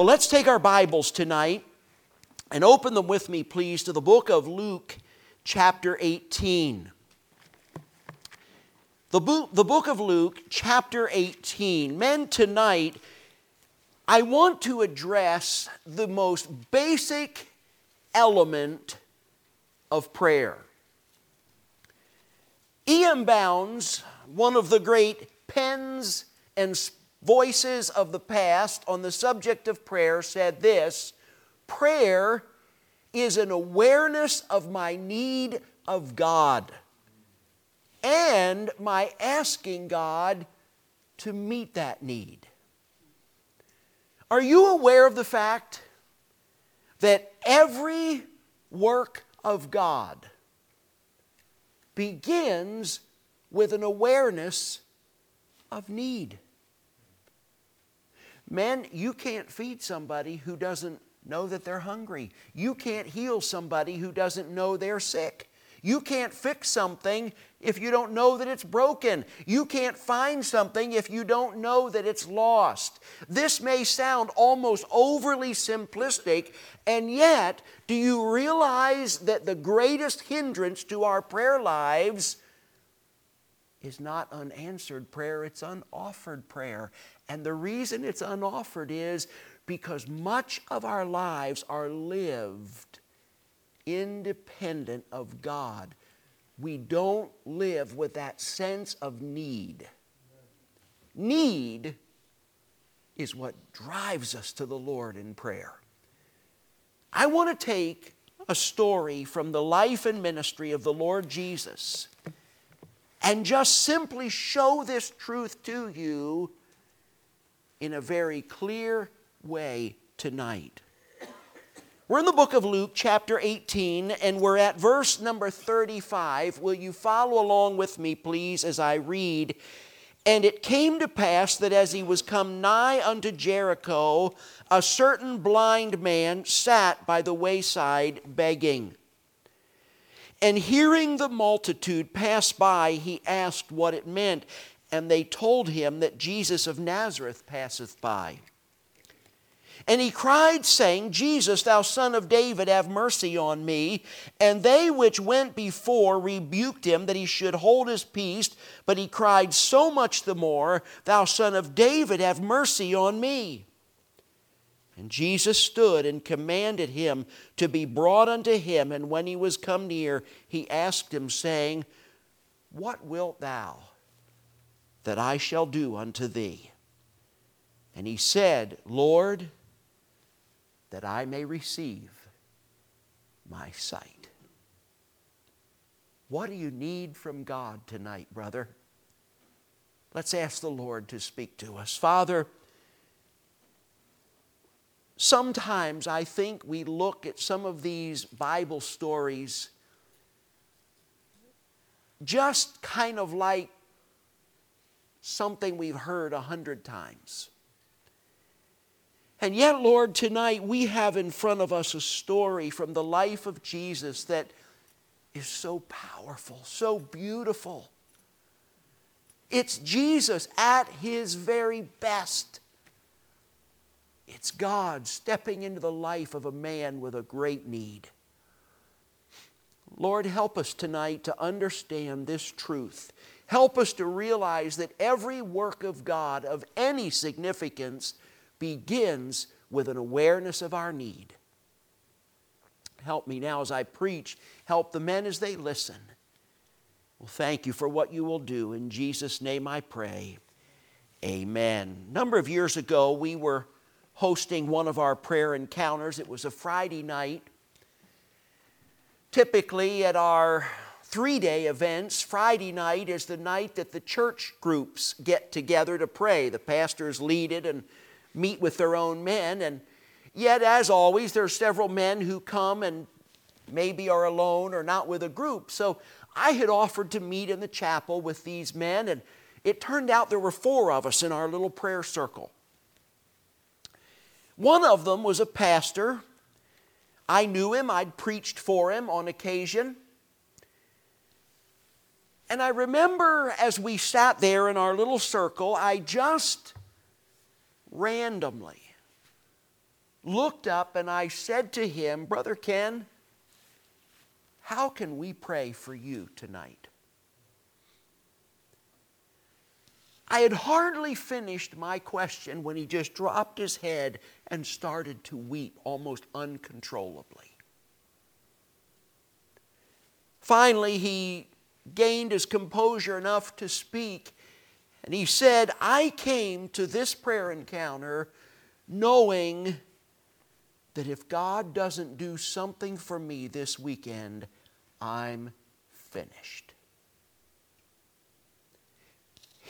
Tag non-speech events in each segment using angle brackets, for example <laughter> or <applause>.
Well, let's take our Bibles tonight and open them with me, please, to the book of Luke, chapter 18. The book, the book of Luke, chapter 18. Men, tonight, I want to address the most basic element of prayer. E.M. Bounds, one of the great pens and voices of the past on the subject of prayer said this prayer is an awareness of my need of God and my asking God to meet that need. Are you aware of the fact that every work of God begins with an awareness of need? Men, you can't feed somebody who doesn't know that they're hungry. You can't heal somebody who doesn't know they're sick. You can't fix something if you don't know that it's broken. You can't find something if you don't know that it's lost. This may sound almost overly simplistic, and yet, do you realize that the greatest hindrance to our prayer lives is not unanswered prayer, it's unoffered prayer. And the reason it's unoffered is because much of our lives are lived independent of God. We don't live with that sense of need. Need is what drives us to the Lord in prayer. I want to take a story from the life and ministry of the Lord Jesus and just simply show this truth to you in a very clear way tonight. We're in the book of Luke, chapter 18, and we're at verse number 35. Will you follow along with me, please, as I read? And it came to pass that as he was come nigh unto Jericho, a certain blind man sat by the wayside begging. And hearing the multitude pass by, he asked what it meant. And they told him that Jesus of Nazareth passeth by. And he cried, saying, Jesus, thou son of David, have mercy on me. And they which went before rebuked him that he should hold his peace. But he cried so much the more, Thou son of David, have mercy on me. And Jesus stood and commanded him to be brought unto him. And when he was come near, he asked him, saying, What wilt thou that I shall do unto thee? And he said, Lord, that I may receive my sight. What do you need from God tonight, brother? Let's ask the Lord to speak to us. Father, sometimes I think we look at some of these Bible stories just kind of like something we've heard a hundred times. And yet, Lord, tonight we have in front of us a story from the life of Jesus that is so powerful, so beautiful. It's Jesus at his very best. It's God stepping into the life of a man with a great need. Lord, help us tonight to understand this truth. Help us to realize that every work of God of any significance begins with an awareness of our need. Help me now as I preach. Help the men as they listen. Well, thank you for what you will do. In Jesus' name I pray. Amen. A number of years ago, we were hosting one of our prayer encounters. It was a Friday night. Typically, at our three day events, Friday night is the night that the church groups get together to pray. The pastors lead it, and meet with their own men. And yet, as always, there are several men who come and maybe are alone or not with a group. So I had offered to meet in the chapel with these men, and it turned out there were four of us in our little prayer circle. One of them was a pastor. I knew him, I'd preached for him on occasion. And I remember as we sat there in our little circle, I just randomly looked up and I said to him, Brother Ken, how can we pray for you tonight? I had hardly finished my question when he just dropped his head and started to weep almost uncontrollably. Finally, he gained his composure enough to speak, and he said, I came to this prayer encounter knowing that if God doesn't do something for me this weekend, I'm finished.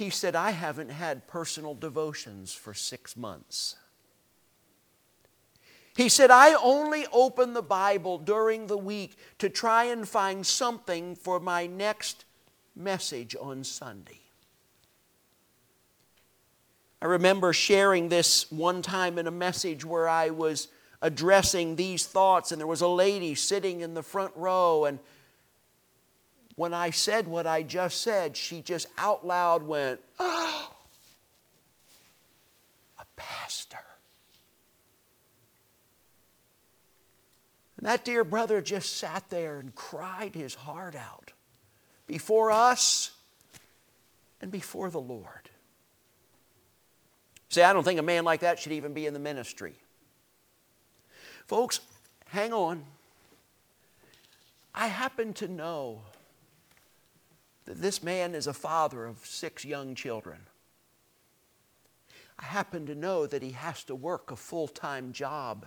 He said, I haven't had personal devotions for six months. He said, I only open the Bible during the week to try and find something for my next message on Sunday. I remember sharing this one time in a message where I was addressing these thoughts, and there was a lady sitting in the front row, and when I said what I just said, she just out loud went, Oh, a pastor. And that dear brother just sat there and cried his heart out before us and before the Lord. See, I don't think a man like that should even be in the ministry. Folks, hang on. I happen to know that this man is a father of six young children. I happen to know that he has to work a full time job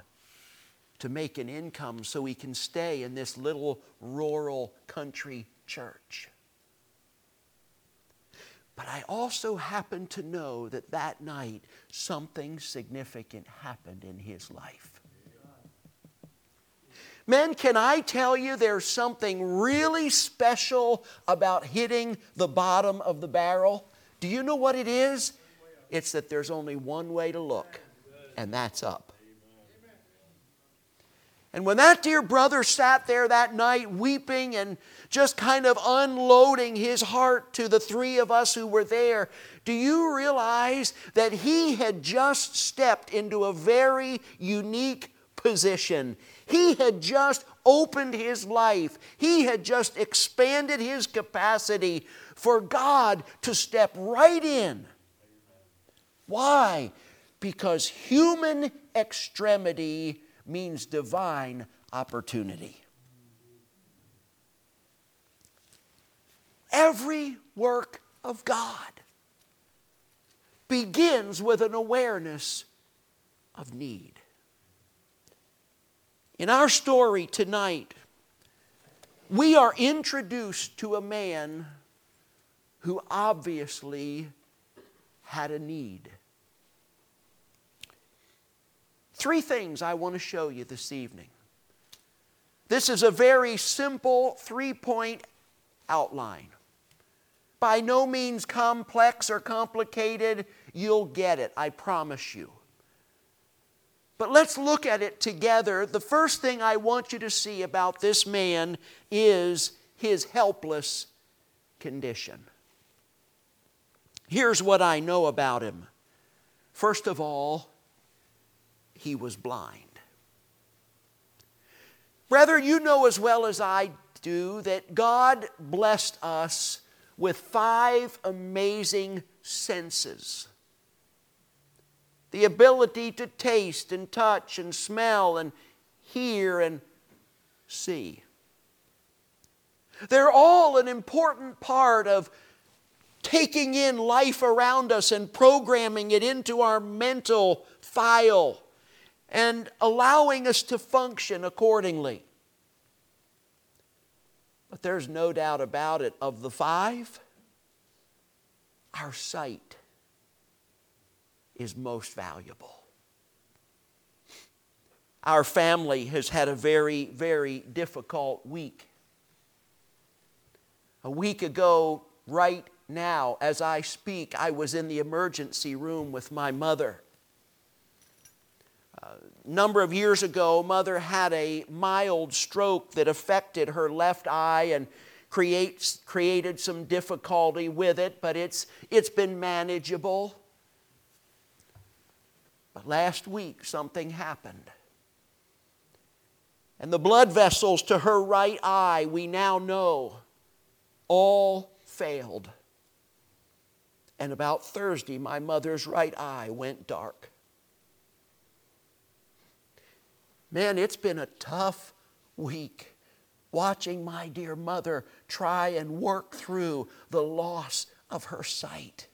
to make an income so he can stay in this little rural country church. But I also happen to know that that night something significant happened in his life. Men, can I tell you there's something really special about hitting the bottom of the barrel? Do you know what it is? It's that there's only one way to look, and that's up. And when that dear brother sat there that night weeping and just kind of unloading his heart to the three of us who were there, do you realize that he had just stepped into a very unique position? He had just opened his life, he had just expanded his capacity for God to step right in. Why? Because human extremity means divine opportunity. Every work of God begins with an awareness of need. In our story tonight, we are introduced to a man who obviously had a need. Three things I want to show you this evening. This is a very simple three point outline. By no means complex or complicated. You'll get it, I promise you. But let's look at it together. The first thing I want you to see about this man is his helpless condition. Here's what I know about him. First of all, he was blind. Brother, you know as well as I do that God blessed us with five amazing senses the ability to taste and touch and smell and hear and see. They're all an important part of taking in life around us and programming it into our mental file and allowing us to function accordingly. But there's no doubt about it, of the five, our sight is most valuable. Our family has had a very, very difficult week. A week ago, right now, as I speak, I was in the emergency room with my mother A number of years ago, mother had a mild stroke that affected her left eye and creates, created some difficulty with it, but it's, it's been manageable. But last week, something happened. And the blood vessels to her right eye, we now know, all failed. And about Thursday, my mother's right eye went dark. Man, it's been a tough week watching my dear mother try and work through the loss of her sight.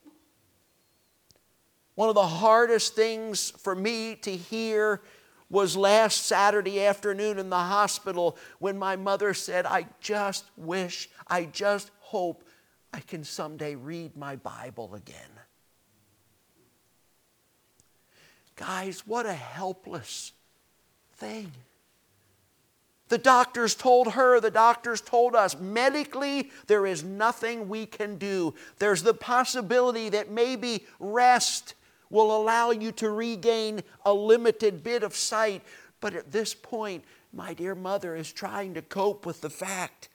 One of the hardest things for me to hear was last Saturday afternoon in the hospital when my mother said, I just wish, I just hope I can someday read my Bible again. Guys, what a helpless thing. The doctors told her, the doctors told us, medically, there is nothing we can do. There's the possibility that maybe rest will allow you to regain a limited bit of sight. But at this point, my dear mother is trying to cope with the fact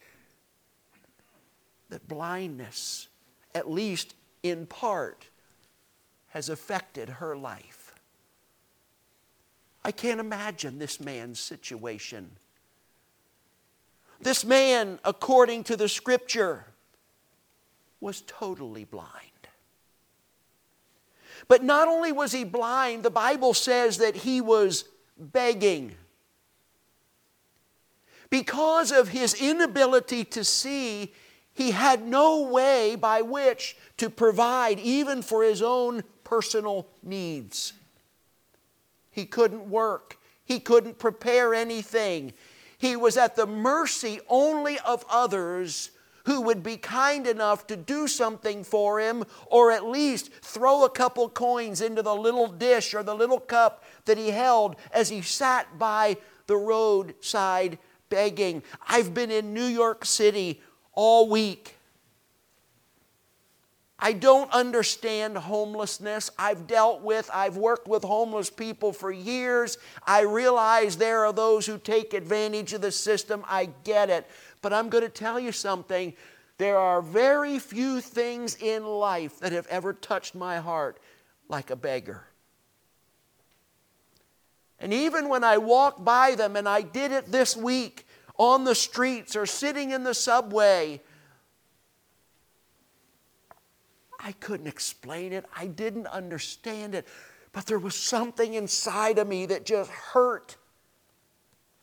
that blindness, at least in part, has affected her life. I can't imagine this man's situation. This man, according to the scripture, was totally blind. But not only was he blind, the Bible says that he was begging. Because of his inability to see, he had no way by which to provide even for his own personal needs. He couldn't work, he couldn't prepare anything. He was at the mercy only of others who would be kind enough to do something for him or at least throw a couple coins into the little dish or the little cup that he held as he sat by the roadside begging. I've been in New York City all week. I don't understand homelessness. I've dealt with, I've worked with homeless people for years. I realize there are those who take advantage of the system. I get it. But I'm going to tell you something. There are very few things in life that have ever touched my heart like a beggar. And even when I walk by them, and I did it this week on the streets or sitting in the subway, I couldn't explain it. I didn't understand it. But there was something inside of me that just hurt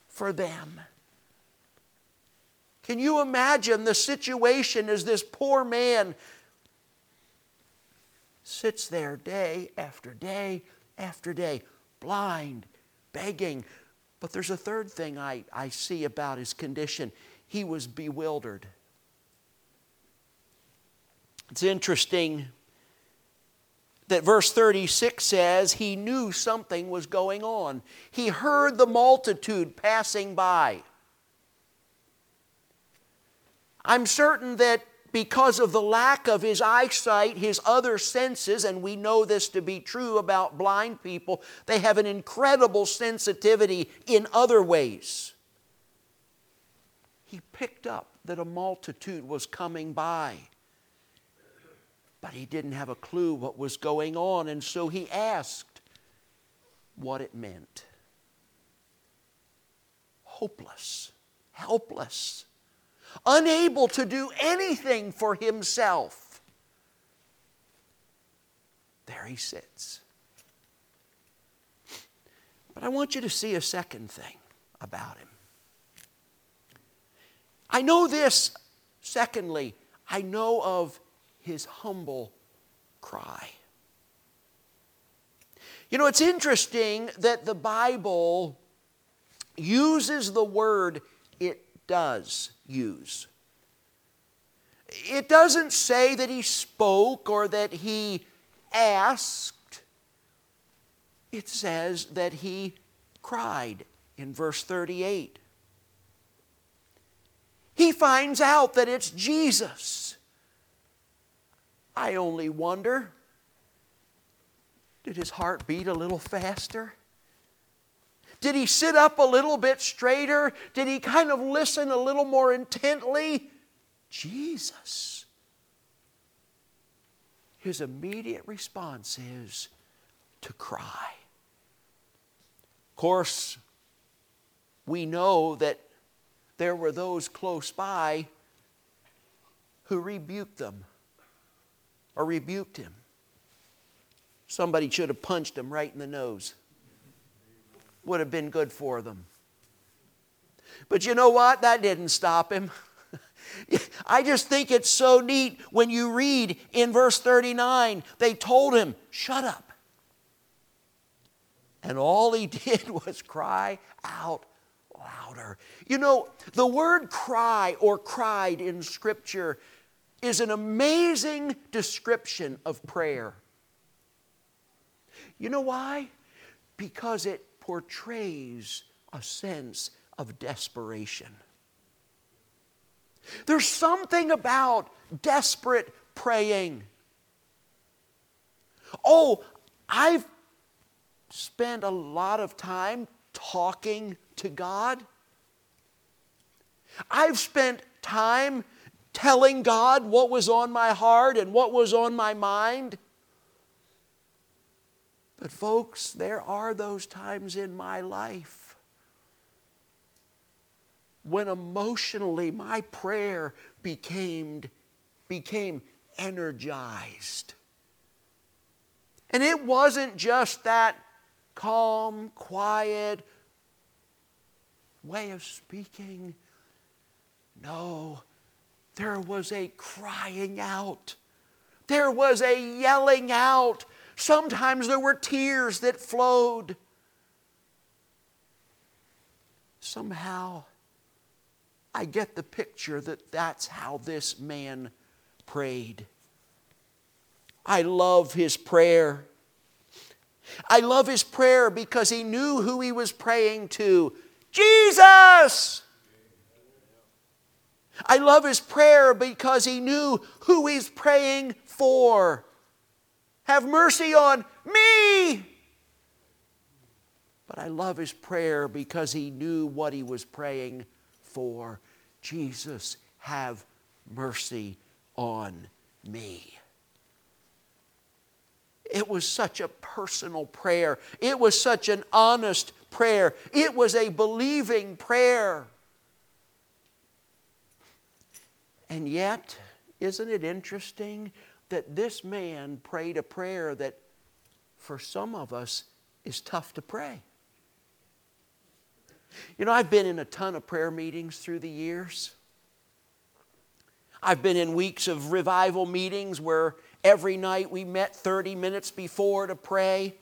for them. Can you imagine the situation as this poor man sits there day after day after day, blind, begging? But there's a third thing I, I see about his condition he was bewildered. It's interesting that verse 36 says he knew something was going on. He heard the multitude passing by. I'm certain that because of the lack of his eyesight, his other senses, and we know this to be true about blind people, they have an incredible sensitivity in other ways. He picked up that a multitude was coming by, but he didn't have a clue what was going on, and so he asked what it meant. Hopeless, helpless unable to do anything for himself. There he sits. But I want you to see a second thing about him. I know this, secondly, I know of his humble cry. You know, it's interesting that the Bible uses the word it does use. It doesn't say that he spoke or that he asked. It says that he cried in verse 38. He finds out that it's Jesus. I only wonder did his heart beat a little faster? Did he sit up a little bit straighter? Did he kind of listen a little more intently? Jesus. His immediate response is to cry. Of course, we know that there were those close by who rebuked them or rebuked him. Somebody should have punched him right in the nose. Would have been good for them. But you know what? That didn't stop him. <laughs> I just think it's so neat when you read in verse 39, they told him, Shut up. And all he <laughs> did was cry out louder. You know, the word cry or cried in Scripture is an amazing description of prayer. You know why? Because it portrays a sense of desperation. There's something about desperate praying. Oh, I've spent a lot of time talking to God. I've spent time telling God what was on my heart and what was on my mind. But, folks, there are those times in my life when emotionally my prayer became, became energized. And it wasn't just that calm, quiet way of speaking. No, there was a crying out. There was a yelling out. Sometimes there were tears that flowed. Somehow, I get the picture that that's how this man prayed. I love his prayer. I love his prayer because he knew who he was praying to Jesus! I love his prayer because he knew who he's praying for. Have mercy on me! But I love his prayer because he knew what he was praying for. Jesus, have mercy on me. It was such a personal prayer. It was such an honest prayer. It was a believing prayer. And yet, isn't it interesting that this man prayed a prayer that for some of us is tough to pray? You know, I've been in a ton of prayer meetings through the years. I've been in weeks of revival meetings where every night we met 30 minutes before to pray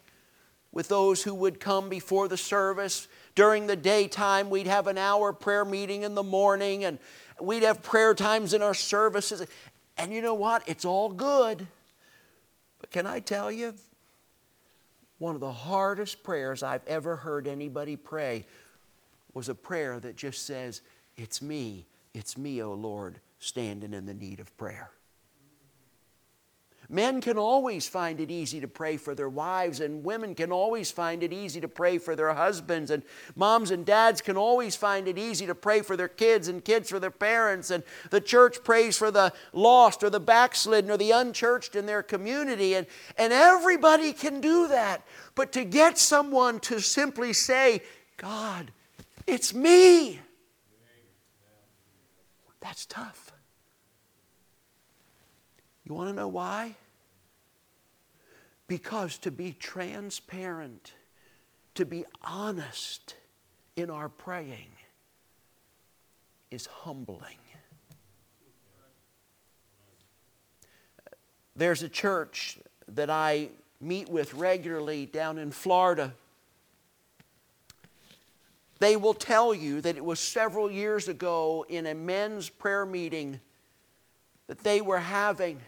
with those who would come before the service. During the daytime, we'd have an hour prayer meeting in the morning, and we'd have prayer times in our services. And you know what? It's all good. But can I tell you, one of the hardest prayers I've ever heard anybody pray was a prayer that just says, It's me, it's me, O Lord, standing in the need of prayer. Men can always find it easy to pray for their wives, and women can always find it easy to pray for their husbands, and moms and dads can always find it easy to pray for their kids, and kids for their parents, and the church prays for the lost or the backslidden or the unchurched in their community, and, and everybody can do that. But to get someone to simply say, God, it's me, that's tough. You want to know why? Because to be transparent, to be honest in our praying is humbling. There's a church that I meet with regularly down in Florida. They will tell you that it was several years ago in a men's prayer meeting that they were having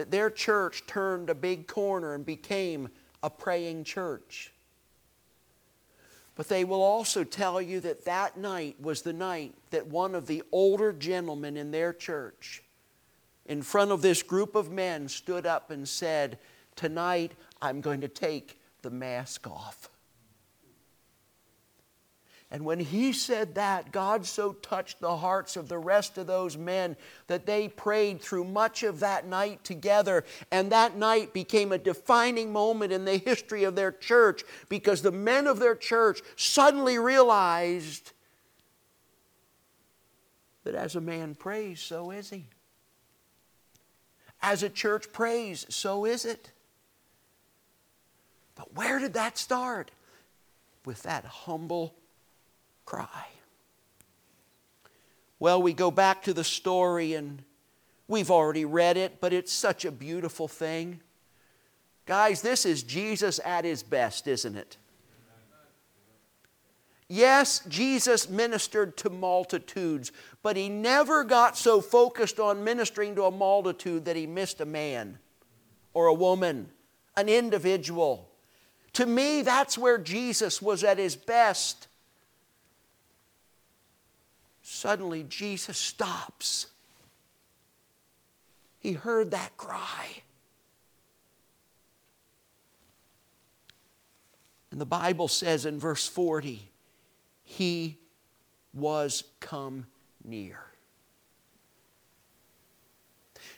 that their church turned a big corner and became a praying church. But they will also tell you that that night was the night that one of the older gentlemen in their church, in front of this group of men, stood up and said, Tonight I'm going to take the mask off. And when he said that, God so touched the hearts of the rest of those men that they prayed through much of that night together. And that night became a defining moment in the history of their church because the men of their church suddenly realized that as a man prays, so is he. As a church prays, so is it. But where did that start? With that humble cry. Well, we go back to the story and we've already read it, but it's such a beautiful thing. Guys, this is Jesus at his best, isn't it? Yes, Jesus ministered to multitudes, but he never got so focused on ministering to a multitude that he missed a man or a woman, an individual. To me, that's where Jesus was at his best suddenly Jesus stops. He heard that cry. And the Bible says in verse 40, He was come near.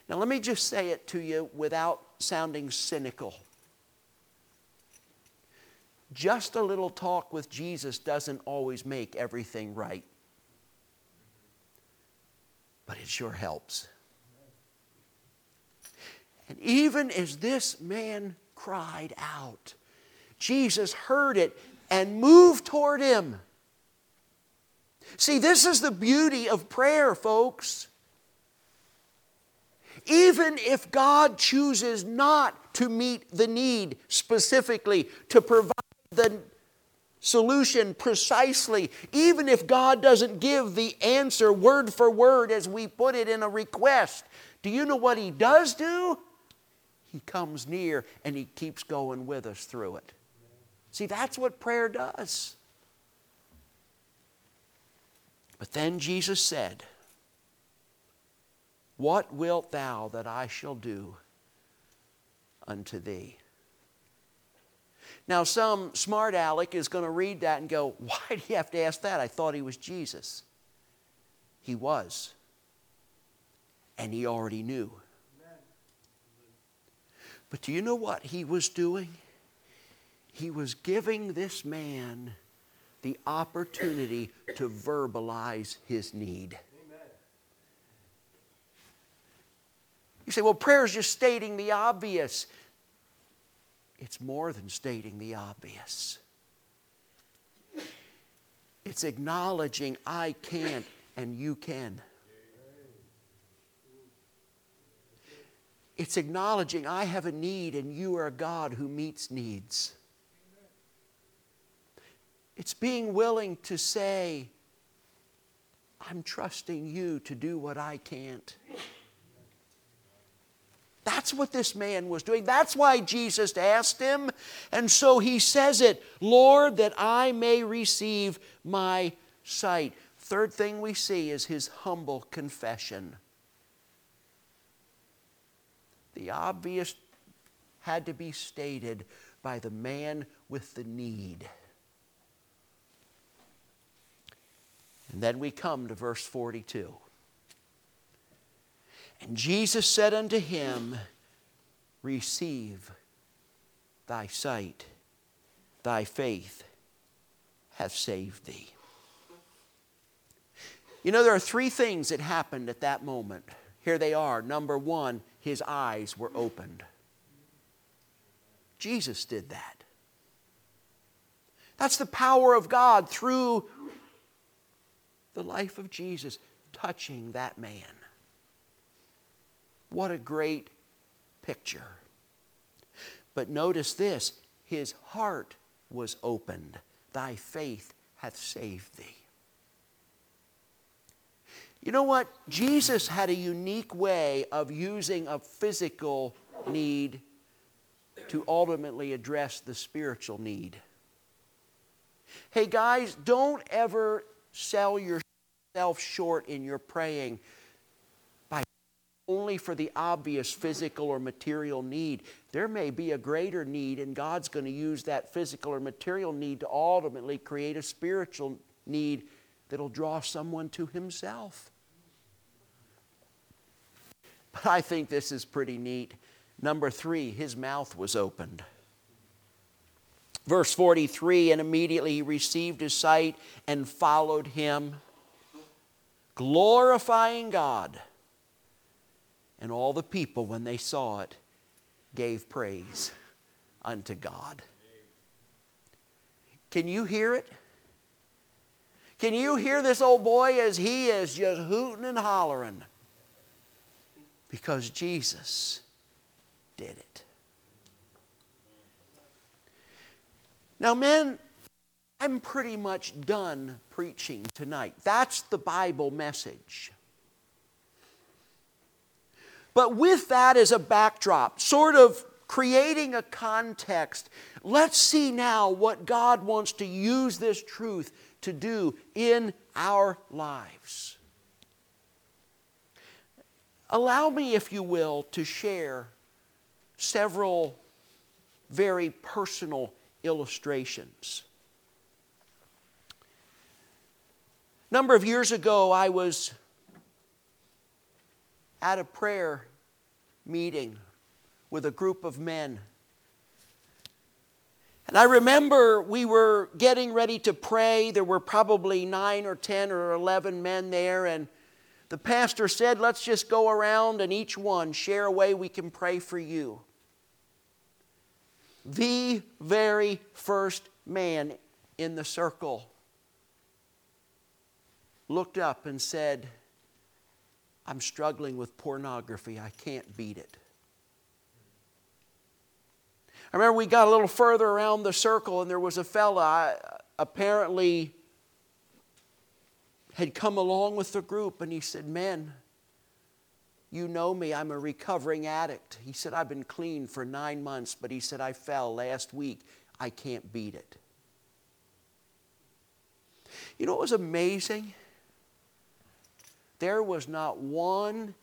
Now, let me just say it to you without sounding cynical. Just a little talk with Jesus doesn't always make everything right but it sure helps. And even as this man cried out, Jesus heard it and moved toward him. See, this is the beauty of prayer, folks. Even if God chooses not to meet the need specifically, to provide the solution precisely, even if God doesn't give the answer word for word as we put it in a request. Do you know what He does do? He comes near and He keeps going with us through it. See, that's what prayer does. But then Jesus said, What wilt thou that I shall do unto thee? Now, some smart aleck is going to read that and go, Why do you have to ask that? I thought he was Jesus. He was. And he already knew. But do you know what he was doing? He was giving this man the opportunity to verbalize his need. You say, well, prayer is just stating the obvious. It's more than stating the obvious. It's acknowledging I can't and you can. It's acknowledging I have a need and you are a God who meets needs. It's being willing to say, I'm trusting you to do what I can't. That's what this man was doing. That's why Jesus asked him. And so he says it Lord, that I may receive my sight. Third thing we see is his humble confession. The obvious had to be stated by the man with the need. And then we come to verse 42. And Jesus said unto him, Receive thy sight, thy faith hath saved thee. You know, there are three things that happened at that moment. Here they are. Number one, his eyes were opened. Jesus did that. That's the power of God through the life of Jesus touching that man. What a great picture. But notice this his heart was opened. Thy faith hath saved thee. You know what? Jesus had a unique way of using a physical need to ultimately address the spiritual need. Hey guys, don't ever sell yourself short in your praying only for the obvious physical or material need. There may be a greater need, and God's going to use that physical or material need to ultimately create a spiritual need that'll draw someone to Himself. But I think this is pretty neat. Number three, his mouth was opened. Verse 43 And immediately he received his sight and followed him, glorifying God. And all the people, when they saw it, gave praise unto God. Can you hear it? Can you hear this old boy as he is just hooting and hollering? Because Jesus did it. Now, men, I'm pretty much done preaching tonight. That's the Bible message. But with that as a backdrop, sort of creating a context, let's see now what God wants to use this truth to do in our lives. Allow me, if you will, to share several very personal illustrations. A number of years ago, I was at a prayer meeting with a group of men. And I remember we were getting ready to pray. There were probably nine or 10 or 11 men there. And the pastor said, Let's just go around and each one share a way we can pray for you the very first man in the circle looked up and said, I'm struggling with pornography. I can't beat it. I remember we got a little further around the circle and there was a fella I apparently had come along with the group and he said, Men, you know me, I'm a recovering addict. He said, I've been clean for nine months, but he said, I fell last week. I can't beat it. You know what was amazing? There was not one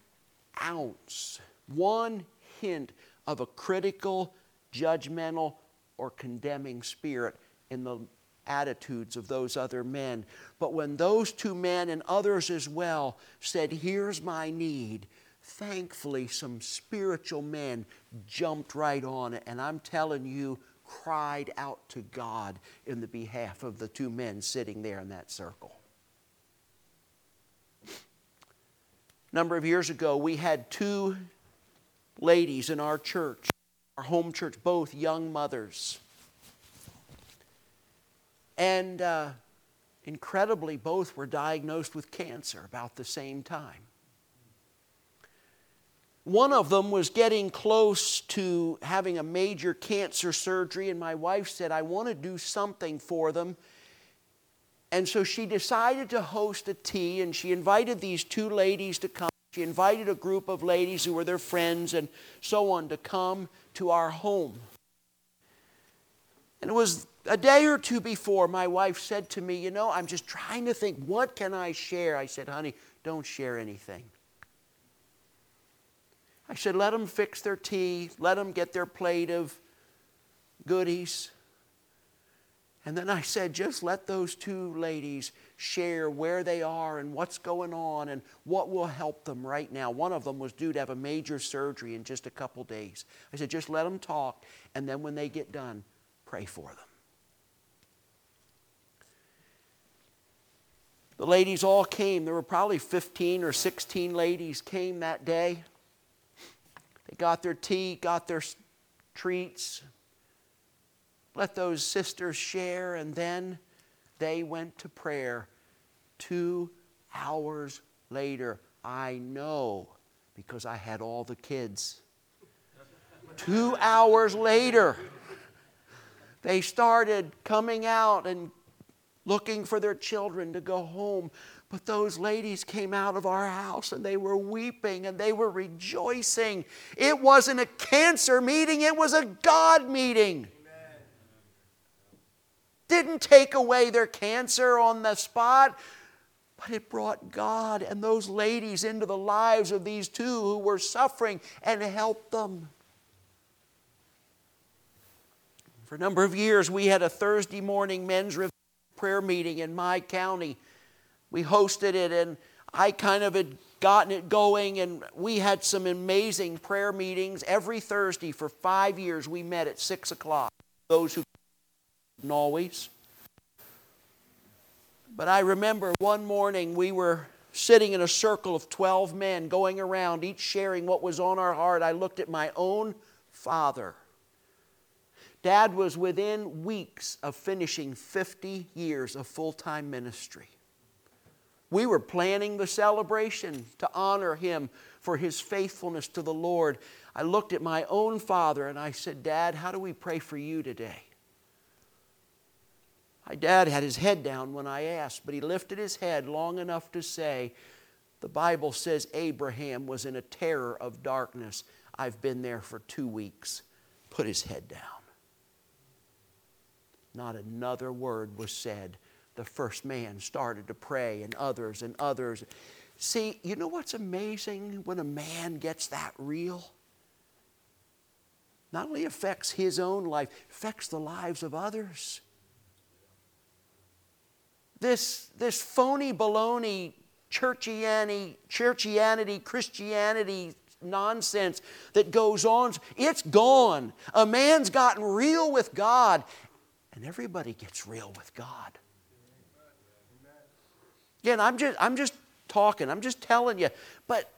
ounce, one hint of a critical, judgmental, or condemning spirit in the attitudes of those other men. But when those two men and others as well said, Here's my need, thankfully, some spiritual men jumped right on it, and I'm telling you, cried out to God in the behalf of the two men sitting there in that circle. A number of years ago, we had two ladies in our church, our home church, both young mothers. And uh, incredibly, both were diagnosed with cancer about the same time. One of them was getting close to having a major cancer surgery, and my wife said, I want to do something for them. And so she decided to host a tea, and she invited these two ladies to come. She invited a group of ladies who were their friends and so on to come to our home. And it was a day or two before my wife said to me, You know, I'm just trying to think, what can I share? I said, Honey, don't share anything. I said, let them fix their tea, let them get their plate of goodies. And then I said, just let those two ladies share where they are and what's going on and what will help them right now. One of them was due to have a major surgery in just a couple days. I said, just let them talk, and then when they get done, pray for them. The ladies all came. There were probably 15 or 16 ladies came that day. They got their tea, got their treats. Let those sisters share, and then they went to prayer. Two hours later, I know because I had all the kids. Two hours later, they started coming out and looking for their children to go home. But those ladies came out of our house and they were weeping and they were rejoicing. It wasn't a cancer meeting, it was a God meeting. Didn't take away their cancer on the spot, but it brought God and those ladies into the lives of these two who were suffering and helped them. For a number of years, we had a Thursday morning men's prayer meeting in my county. We hosted it, and I kind of had gotten it going, and we had some amazing prayer meetings every Thursday for five years. We met at six o'clock. Those who not always. But I remember one morning we were sitting in a circle of 12 men going around, each sharing what was on our heart. I looked at my own father. Dad was within weeks of finishing 50 years of full time ministry. We were planning the celebration to honor him for his faithfulness to the Lord. I looked at my own father and I said, Dad, how do we pray for you today? My dad had his head down when I asked, but he lifted his head long enough to say, The Bible says Abraham was in a terror of darkness. I've been there for two weeks. Put his head down. Not another word was said. The first man started to pray, and others and others. See, you know what's amazing when a man gets that real? Not only affects his own life, affects the lives of others. This, this phony baloney churchianity, churchianity, Christianity nonsense that goes on, it's gone. A man's gotten real with God, and everybody gets real with God. Again, I'm just, I'm just talking, I'm just telling you. But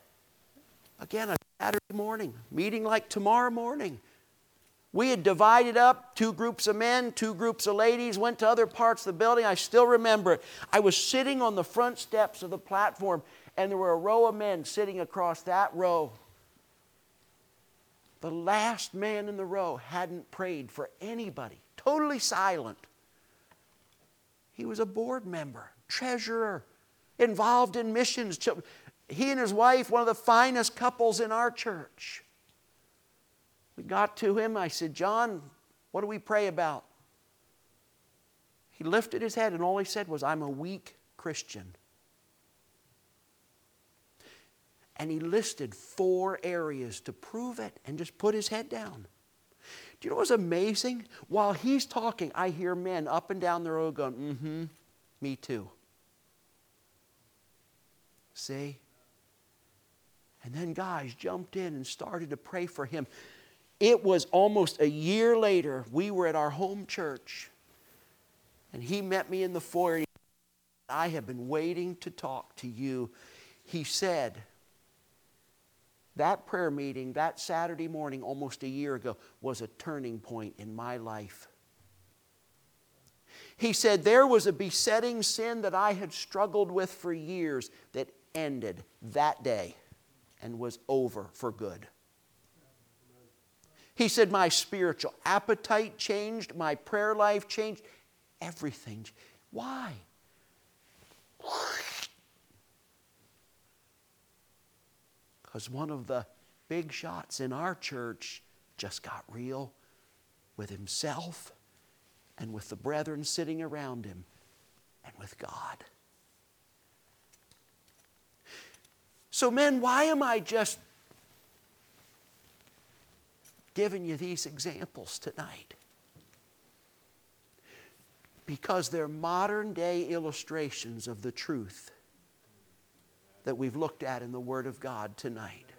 again, a Saturday morning, meeting like tomorrow morning, we had divided up two groups of men, two groups of ladies, went to other parts of the building. I still remember it. I was sitting on the front steps of the platform, and there were a row of men sitting across that row. The last man in the row hadn't prayed for anybody, totally silent. He was a board member, treasurer, involved in missions. He and his wife, one of the finest couples in our church. We got to him. I said, John, what do we pray about? He lifted his head, and all he said was, I'm a weak Christian. And he listed four areas to prove it and just put his head down. Do you know what's amazing? While he's talking, I hear men up and down the road going, mm hmm, me too. See? And then guys jumped in and started to pray for him. It was almost a year later, we were at our home church, and he met me in the foyer. I have been waiting to talk to you. He said, that prayer meeting that Saturday morning, almost a year ago, was a turning point in my life. He said, There was a besetting sin that I had struggled with for years that ended that day and was over for good. He said, My spiritual appetite changed, my prayer life changed, everything. Why? Because one of the big shots in our church just got real with himself and with the brethren sitting around him and with God. So, men, why am I just giving you these examples tonight because they're modern day illustrations of the truth that we've looked at in the Word of God tonight.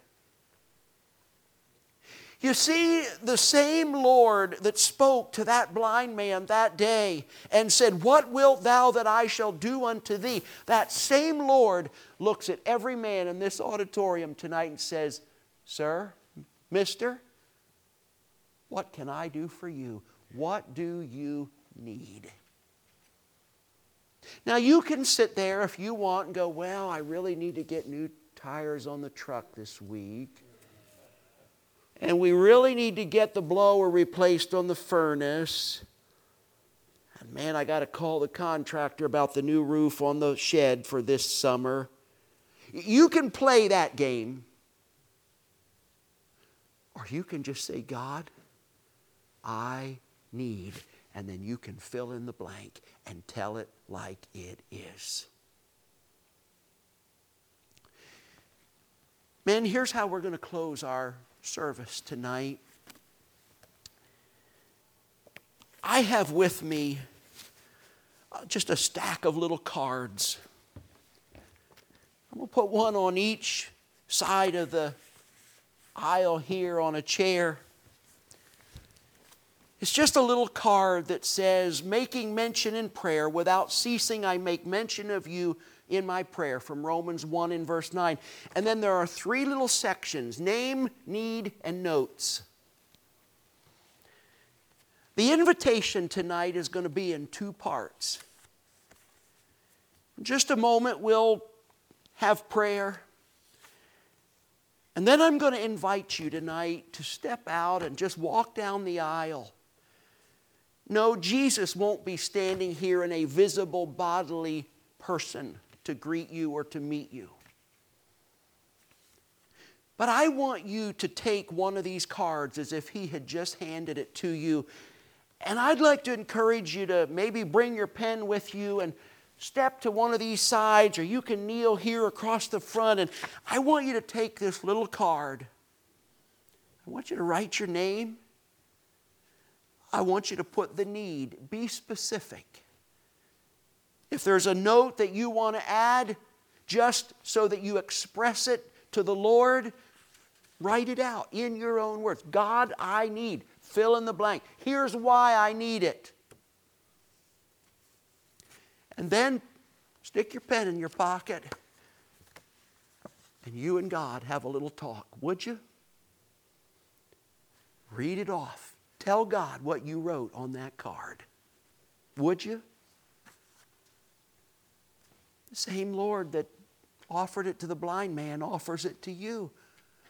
You see, the same Lord that spoke to that blind man that day and said, What wilt thou that I shall do unto thee? That same Lord looks at every man in this auditorium tonight and says, Sir, mister, what can I do for you? What do you need? Now, you can sit there if you want and go, Well, I really need to get new tires on the truck this week. And we really need to get the blower replaced on the furnace. And man, I got to call the contractor about the new roof on the shed for this summer. You can play that game. Or you can just say, God, I need. And then you can fill in the blank and tell it like it is. Men, here's how we're going to close our service tonight. I have with me uh, just a stack of little cards. I'm going to put one on each side of the aisle here on a chair. It's just a little card that says, Making mention in prayer, without ceasing, I make mention of you in my prayer, from Romans 1 in verse 9. And then there are three little sections name, need, and notes. The invitation tonight is going to be in two parts. In just a moment, we'll have prayer. And then I'm going to invite you tonight to step out and just walk down the aisle no, Jesus won't be standing here in a visible bodily person to greet you or to meet you. But I want you to take one of these cards as if He had just handed it to you. And I'd like to encourage you to maybe bring your pen with you and step to one of these sides, or you can kneel here across the front. And I want you to take this little card. I want you to write your name I want you to put the need. Be specific. If there's a note that you want to add, just so that you express it to the Lord, write it out in your own words. God, I need. Fill in the blank. Here's why I need it. And then stick your pen in your pocket and you and God have a little talk, would you? Read it off. Tell God what you wrote on that card. Would you? The same Lord that offered it to the blind man offers it to you.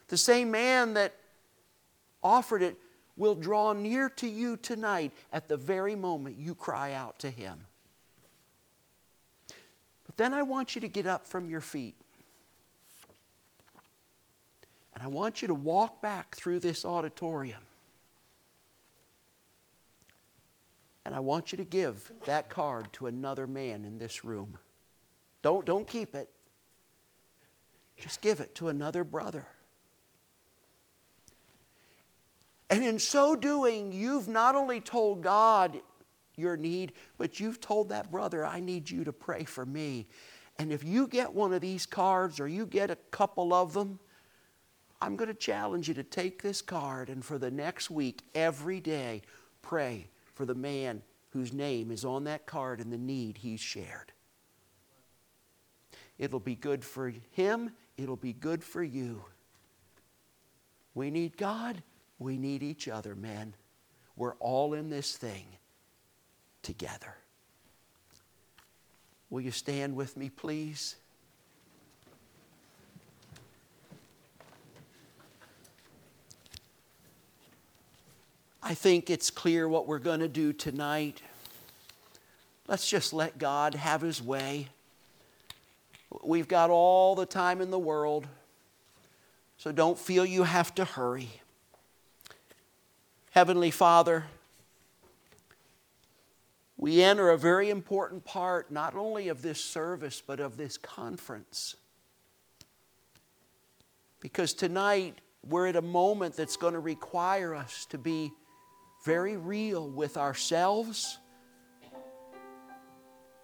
The same man that offered it will draw near to you tonight at the very moment you cry out to him. But then I want you to get up from your feet. And I want you to walk back through this auditorium. And I want you to give that card to another man in this room. Don't, don't keep it. Just give it to another brother. And in so doing, you've not only told God your need, but you've told that brother, I need you to pray for me. And if you get one of these cards or you get a couple of them, I'm going to challenge you to take this card and for the next week, every day, pray for the man whose name is on that card and the need he's shared. It'll be good for him, it'll be good for you. We need God, we need each other, men. We're all in this thing together. Will you stand with me, please? I think it's clear what we're going to do tonight. Let's just let God have His way. We've got all the time in the world, so don't feel you have to hurry. Heavenly Father, we enter a very important part not only of this service, but of this conference. Because tonight we're at a moment that's going to require us to be very real with ourselves,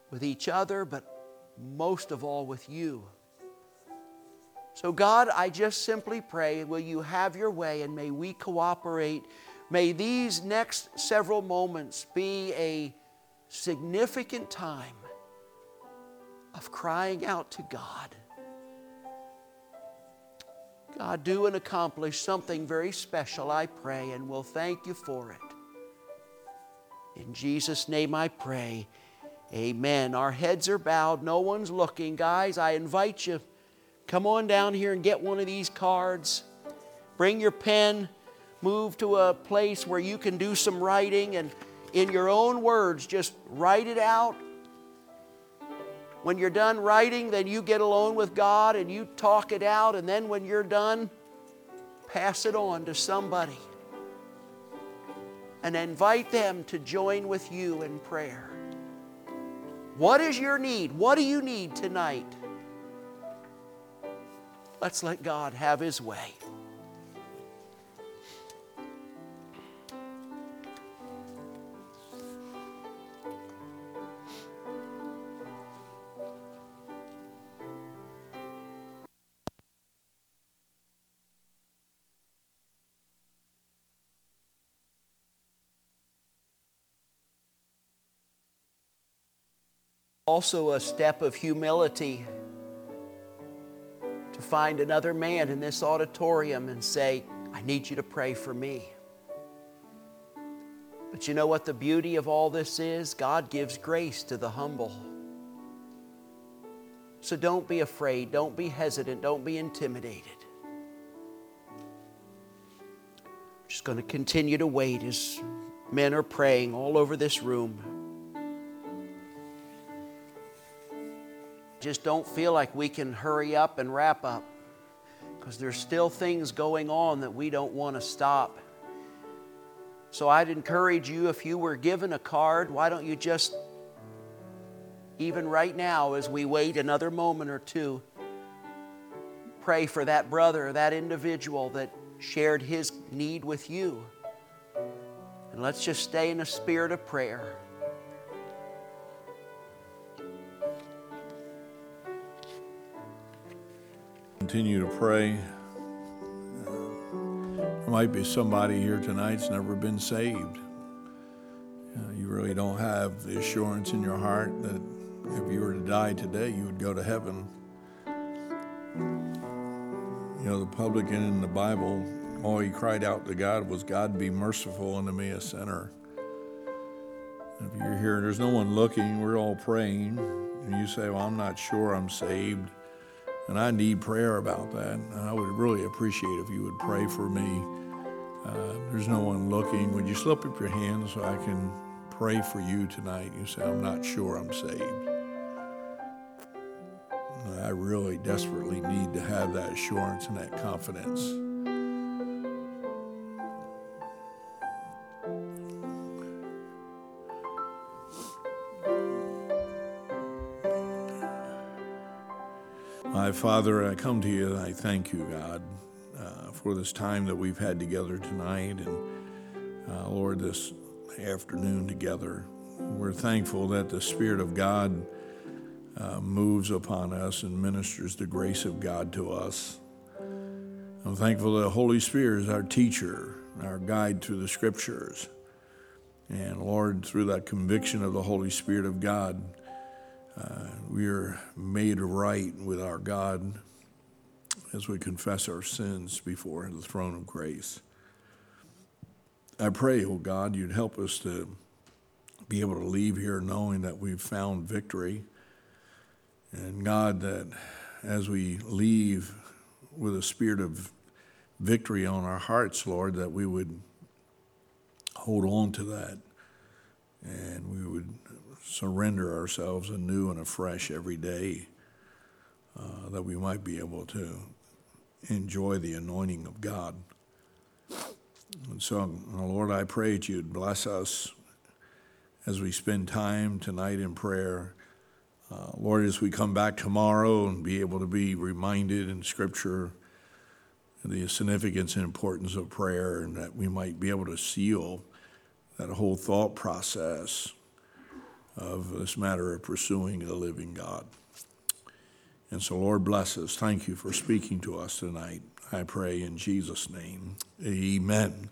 with each other, but most of all with you. So, God, I just simply pray, will you have your way and may we cooperate? May these next several moments be a significant time of crying out to God. God, do and accomplish something very special, I pray, and we'll thank you for it. In Jesus' name I pray. Amen. Our heads are bowed, no one's looking. Guys, I invite you, come on down here and get one of these cards. Bring your pen, move to a place where you can do some writing, and in your own words, just write it out. When you're done writing, then you get alone with God and you talk it out, and then when you're done, pass it on to somebody and invite them to join with you in prayer. What is your need? What do you need tonight? Let's let God have His way. Also, a step of humility to find another man in this auditorium and say, I need you to pray for me. But you know what the beauty of all this is? God gives grace to the humble. So don't be afraid, don't be hesitant, don't be intimidated. Just going to continue to wait as men are praying all over this room. Just don't feel like we can hurry up and wrap up because there's still things going on that we don't want to stop. So I'd encourage you if you were given a card, why don't you just, even right now, as we wait another moment or two, pray for that brother, that individual that shared his need with you. And let's just stay in a spirit of prayer. Continue to pray. Uh, there might be somebody here tonight that's never been saved. Uh, you really don't have the assurance in your heart that if you were to die today, you would go to heaven. You know, the publican in the Bible, all he cried out to God was, God, be merciful unto me, a sinner. If you're here, there's no one looking, we're all praying, and you say, Well, I'm not sure I'm saved, and I need prayer about that, and I would really appreciate if you would pray for me. Uh, there's no one looking. Would you slip up your hand so I can pray for you tonight? You say, I'm not sure I'm saved. I really desperately need to have that assurance and that confidence. Father, I come to you and I thank you, God, uh, for this time that we've had together tonight and, uh, Lord, this afternoon together. We're thankful that the Spirit of God uh, moves upon us and ministers the grace of God to us. I'm thankful that the Holy Spirit is our teacher, our guide through the scriptures. And Lord, through that conviction of the Holy Spirit of God, uh, we are made right with our God as we confess our sins before the throne of grace. I pray, oh God, you'd help us to be able to leave here knowing that we've found victory and God, that as we leave with a spirit of victory on our hearts, Lord, that we would hold on to that and we would surrender ourselves anew and afresh every day, uh, that we might be able to enjoy the anointing of God. And so, Lord, I pray that you'd bless us as we spend time tonight in prayer uh, Lord, as we come back tomorrow and be able to be reminded in Scripture the significance and importance of prayer, and that we might be able to seal that whole thought process of this matter of pursuing the living God. And so, Lord, bless us. Thank you for speaking to us tonight. I pray in Jesus' name. Amen.